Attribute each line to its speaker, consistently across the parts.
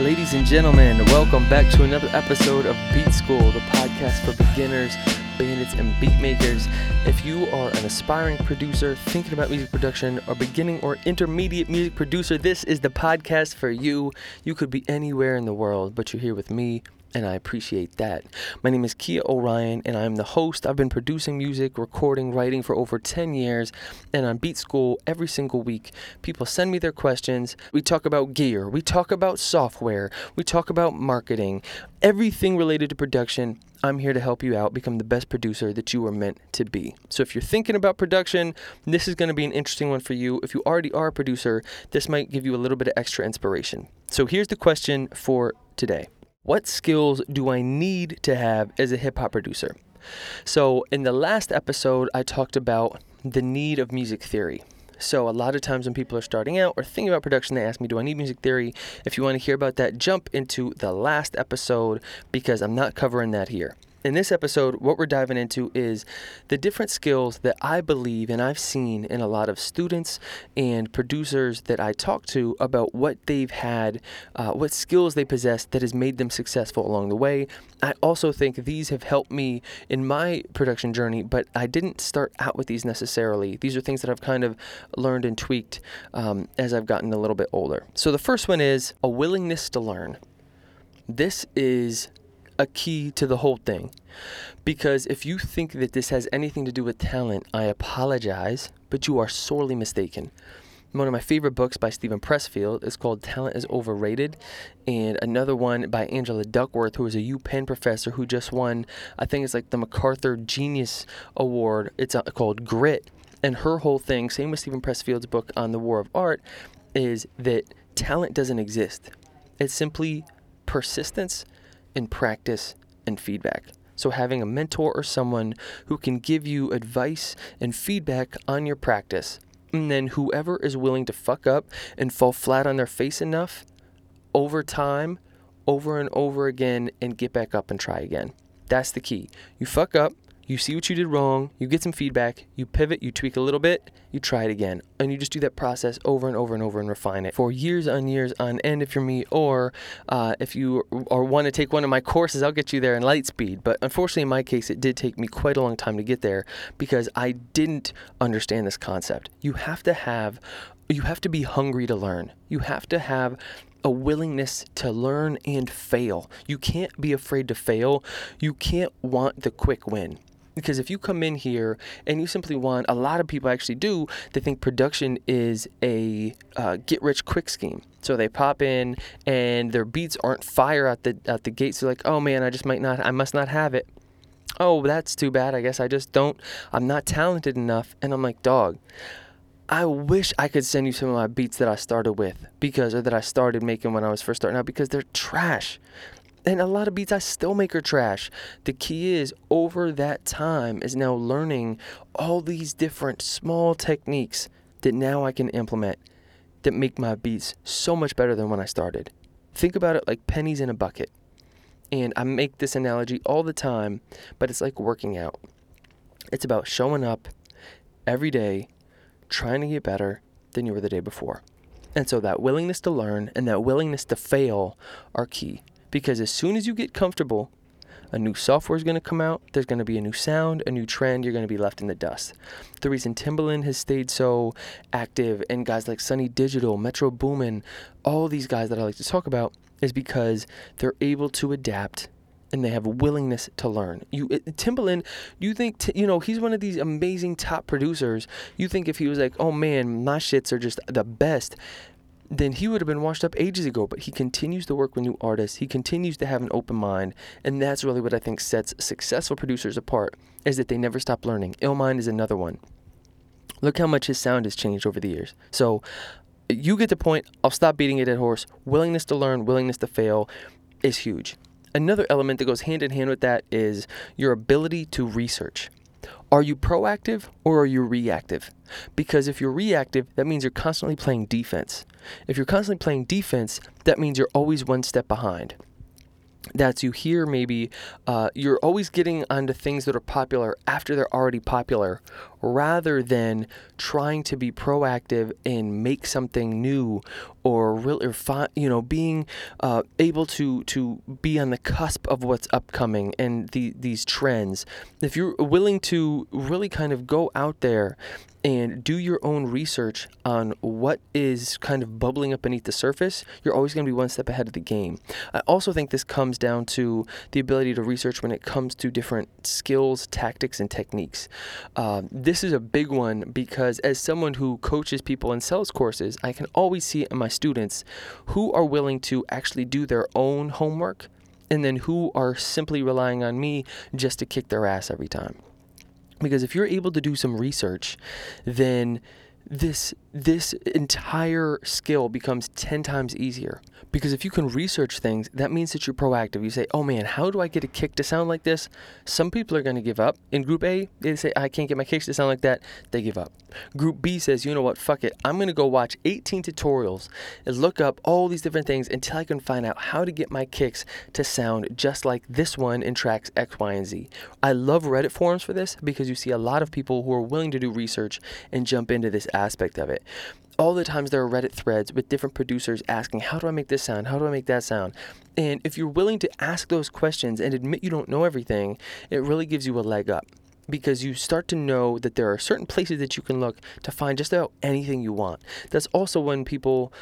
Speaker 1: Ladies and gentlemen, welcome back to another episode of Beat School, the podcast for beginners, bandits, and beat makers. If you are an aspiring producer thinking about music production or beginning or intermediate music producer, this is the podcast for you. You could be anywhere in the world, but you're here with me, and I appreciate that. My name is Kia Orion, and I'm the host. I've been producing music, recording, writing for over 10 years, and on Beat School every single week, people send me their questions. We talk about gear, we talk about software, we talk about marketing, everything related to production. I'm here to help you out become the best producer that you were meant to be. So if you're thinking about production, this is going to be an interesting one for you. If you already are a producer, this might give you a little bit of extra inspiration. So here's the question for today. What skills do I need to have as a hip hop producer? So, in the last episode, I talked about the need of music theory. So, a lot of times when people are starting out or thinking about production, they ask me, Do I need music theory? If you want to hear about that, jump into the last episode because I'm not covering that here. In this episode, what we're diving into is the different skills that I believe and I've seen in a lot of students and producers that I talk to about what they've had, uh, what skills they possess that has made them successful along the way. I also think these have helped me in my production journey, but I didn't start out with these necessarily. These are things that I've kind of learned and tweaked um, as I've gotten a little bit older. So the first one is a willingness to learn. This is a key to the whole thing. Because if you think that this has anything to do with talent, I apologize, but you are sorely mistaken. One of my favorite books by Steven Pressfield is called Talent is Overrated, and another one by Angela Duckworth, who is a UPenn professor who just won, I think it's like the MacArthur Genius Award. It's uh, called Grit. And her whole thing, same with Steven Pressfield's book on the War of Art, is that talent doesn't exist. It's simply persistence and practice and feedback. So, having a mentor or someone who can give you advice and feedback on your practice, and then whoever is willing to fuck up and fall flat on their face enough over time, over and over again, and get back up and try again. That's the key. You fuck up, you see what you did wrong, you get some feedback, you pivot, you tweak a little bit, you try it again. And you just do that process over and over and over and refine it for years on years on end if you're me, or uh, if you or want to take one of my courses, I'll get you there in light speed. But unfortunately, in my case, it did take me quite a long time to get there because I didn't understand this concept. You have to have you have to be hungry to learn. You have to have a willingness to learn and fail. You can't be afraid to fail. You can't want the quick win. Because if you come in here and you simply want, a lot of people actually do, they think production is a uh, get rich quick scheme. So they pop in and their beats aren't fire at the at the gates. They're like, oh man, I just might not, I must not have it. Oh, that's too bad. I guess I just don't, I'm not talented enough. And I'm like, dog. I wish I could send you some of my beats that I started with because, or that I started making when I was first starting out because they're trash and a lot of beats I still make are trash. The key is over that time is now learning all these different small techniques that now I can implement that make my beats so much better than when I started. Think about it like pennies in a bucket. And I make this analogy all the time, but it's like working out. It's about showing up every day, trying to get better than you were the day before. And so that willingness to learn and that willingness to fail are key because as soon as you get comfortable, a new software is going to come out. There's going to be a new sound, a new trend. You're going to be left in the dust. The reason Timbaland has stayed so active and guys like Sonny Digital, Metro Boomin, all these guys that I like to talk about is because they're able to adapt and they have a willingness to learn. You Timbaland, you think t- you know he's one of these amazing top producers. You think if he was like, "Oh man, my shits are just the best." Then he would have been washed up ages ago. But he continues to work with new artists. He continues to have an open mind, and that's really what I think sets successful producers apart is that they never stop learning. Illmind is another one. Look how much his sound has changed over the years. So you get the point. I'll stop beating it at horse. Willingness to learn, willingness to fail is huge. Another element that goes hand in hand with that is your ability to research. Are you proactive or are you reactive? Because if you're reactive, that means you're constantly playing defense. If you're constantly playing defense, that means you're always one step behind. That's you hear maybe uh, you're always getting onto things that are popular after they're already popular, rather than trying to be proactive and make something new or really or fi- you know being uh, able to to be on the cusp of what's upcoming and the these trends if you're willing to really kind of go out there and do your own research on what is kind of bubbling up beneath the surface, you're always going to be one step ahead of the game. I also think this comes down to the ability to research when it comes to different skills, tactics, and techniques. Uh, this is a big one because as someone who coaches people and sells courses, I can always see in my students who are willing to actually do their own homework and then who are simply relying on me just to kick their ass every time. Because if you're able to do some research, then this this entire skill becomes 10 times easier. Because if you can research things that means that you're proactive. You say oh man how do i get a kick to sound like this? Some people are going to give up. In group a they say i can't get my kicks to sound like that they give up. Group b says you know what? Fuck it. I'm going to go watch 18 tutorials and look up all these different things until i can find out how to get my kicks to sound just like this one in tracks x y and z. I love reddit forums for this because you see a lot of people who are willing to do research and jump into this aspect of it all the times there are Reddit threads with different producers asking, How do I make this sound? How do I make that sound? And if you're willing to ask those questions and admit you don't know everything, it really gives you a leg up because you start to know that there are certain places that you can look to find just about anything you want. That's also when people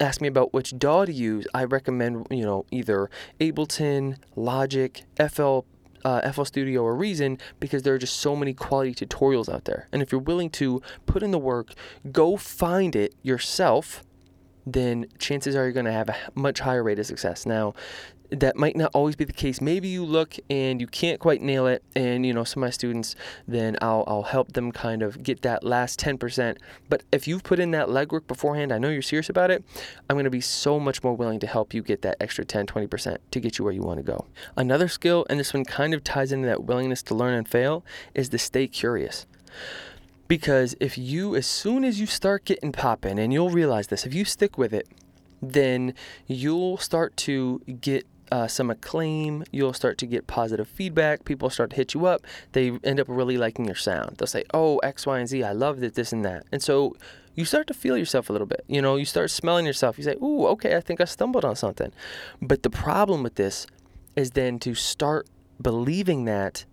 Speaker 1: ask me about which DAW to use, I recommend, you know, either Ableton, Logic, FL uh, FL Studio or Reason because there are just so many quality tutorials out there. And if you're willing to put in the work, go find it yourself, then chances are you're going to have a much higher rate of success. Now, that might not always be the case. Maybe you look and you can't quite nail it, and you know some of my students, then I'll I'll help them kind of get that last 10%. But if you've put in that legwork beforehand, I know you're serious about it. I'm going to be so much more willing to help you get that extra 10, 20% to get you where you want to go. Another skill, and this one kind of ties into that willingness to learn and fail, is to stay curious. Because if you, as soon as you start getting popping, and you'll realize this, if you stick with it, then you'll start to get uh, some acclaim. You'll start to get positive feedback. People start to hit you up. They end up really liking your sound. They'll say, "Oh, X, Y, and Z. I love that, this, and that." And so you start to feel yourself a little bit. You know, you start smelling yourself. You say, "Ooh, okay, I think I stumbled on something." But the problem with this is then to start believing that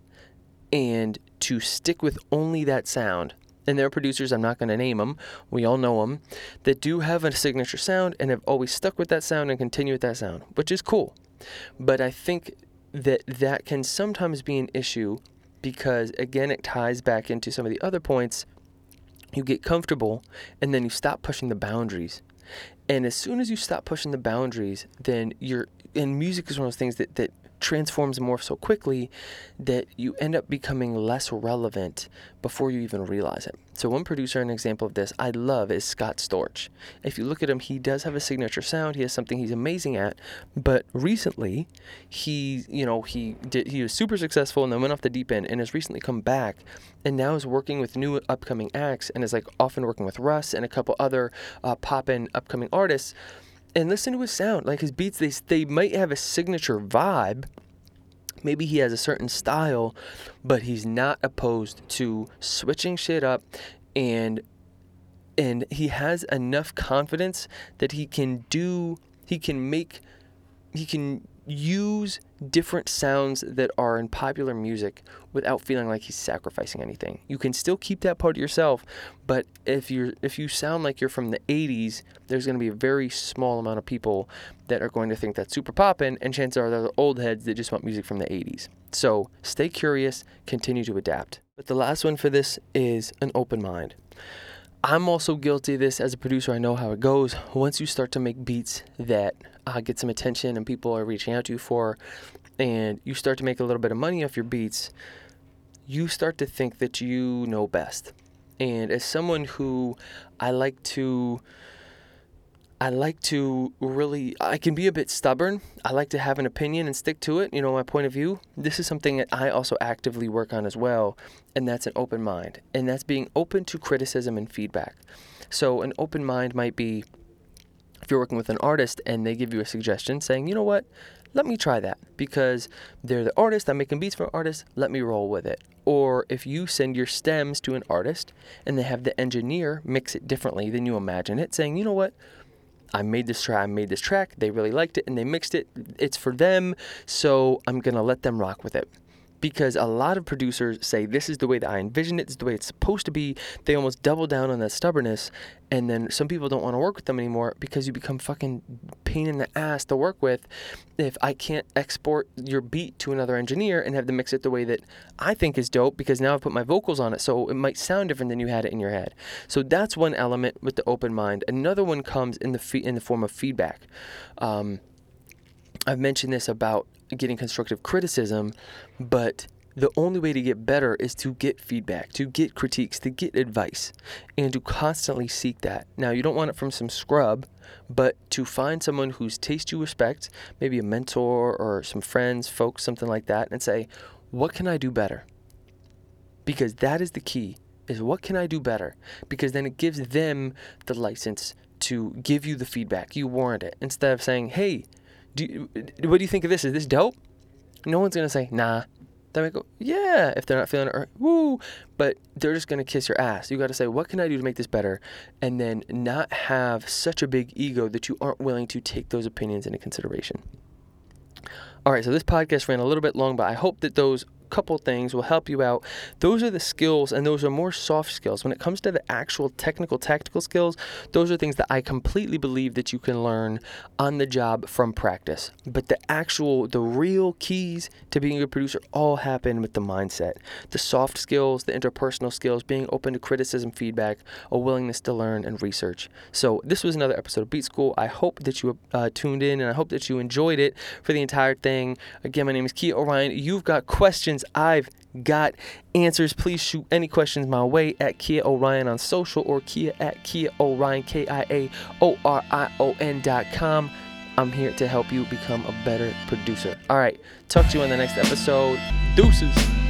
Speaker 1: and to stick with only that sound. And there are producers, I'm not going to name them, we all know them, that do have a signature sound and have always stuck with that sound and continue with that sound, which is cool. But I think that that can sometimes be an issue because, again, it ties back into some of the other points. You get comfortable and then you stop pushing the boundaries. And as soon as you stop pushing the boundaries, then you're, and music is one of those things that, that transforms more so quickly that you end up becoming less relevant before you even realize it. So one producer, an example of this I love is Scott Storch. If you look at him, he does have a signature sound. He has something he's amazing at. But recently, he, you know, he did he was super successful and then went off the deep end and has recently come back and now is working with new upcoming acts and is like often working with Russ and a couple other uh, pop in upcoming artists and listen to his sound. Like his beats, they they might have a signature vibe. Maybe he has a certain style, but he's not opposed to switching shit up and and he has enough confidence that he can do he can make he can use different sounds that are in popular music without feeling like he's sacrificing anything. You can still keep that part to yourself, but if you're if you sound like you're from the 80s, there's going to be a very small amount of people that are going to think that's super poppin', and chances are they're the old heads that just want music from the 80s. So stay curious, continue to adapt. But the last one for this is an open mind. I'm also guilty of this as a producer. I know how it goes. Once you start to make beats that uh, get some attention and people are reaching out to you for, and you start to make a little bit of money off your beats, you start to think that you know best. And as someone who I like to I like to really, I can be a bit stubborn. I like to have an opinion and stick to it, you know, my point of view. This is something that I also actively work on as well, and that's an open mind. And that's being open to criticism and feedback. So, an open mind might be if you're working with an artist and they give you a suggestion saying, you know what, let me try that because they're the artist, I'm making beats for artists, let me roll with it. Or if you send your stems to an artist and they have the engineer mix it differently than you imagine it, saying, you know what? I made this track. I made this track. They really liked it, and they mixed it. It's for them, so I'm gonna let them rock with it because a lot of producers say this is the way that I envision it, this is the way it's supposed to be. They almost double down on that stubbornness, and then some people don't want to work with them anymore because you become fucking pain in the ass to work with. If I can't export your beat to another engineer and have them mix it the way that I think is dope, because now I've put my vocals on it, so it might sound different than you had it in your head. So that's one element with the open mind. Another one comes in the fe- in the form of feedback. Um, I've mentioned this about getting constructive criticism, but the only way to get better is to get feedback, to get critiques, to get advice, and to constantly seek that. Now, you don't want it from some scrub, but to find someone whose taste you respect, maybe a mentor or some friends, folks, something like that, and say, What can I do better? Because that is the key, is what can I do better? Because then it gives them the license to give you the feedback. You warrant it. Instead of saying, Hey, do you, what do you think of this? Is this dope? No one's gonna say nah. They might go, yeah, if they're not feeling it, or woo, but they're just gonna kiss your ass. You gotta say, what can I do to make this better? And then not have such a big ego that you aren't willing to take those opinions into consideration. All right, so this podcast ran a little bit long, but I hope that those couple things will help you out. Those are the skills, and those are more soft skills. When it comes to the actual technical, tactical skills, those are things that I completely believe that you can learn on the job from practice. But the actual, the real keys to being a good producer all happen with the mindset. The soft skills, the interpersonal skills, being open to criticism, feedback, a willingness to learn and research. So, this was another episode of Beat School. I hope that you uh, tuned in and I hope that you enjoyed it for the entire thing. Again, my name is Kia Orion. You've got questions questions. I've got answers. Please shoot any questions my way at Kia Orion on social or Kia at Kia Orion, K I A O R I O N dot com. I'm here to help you become a better producer. All right, talk to you on the next episode. Deuces.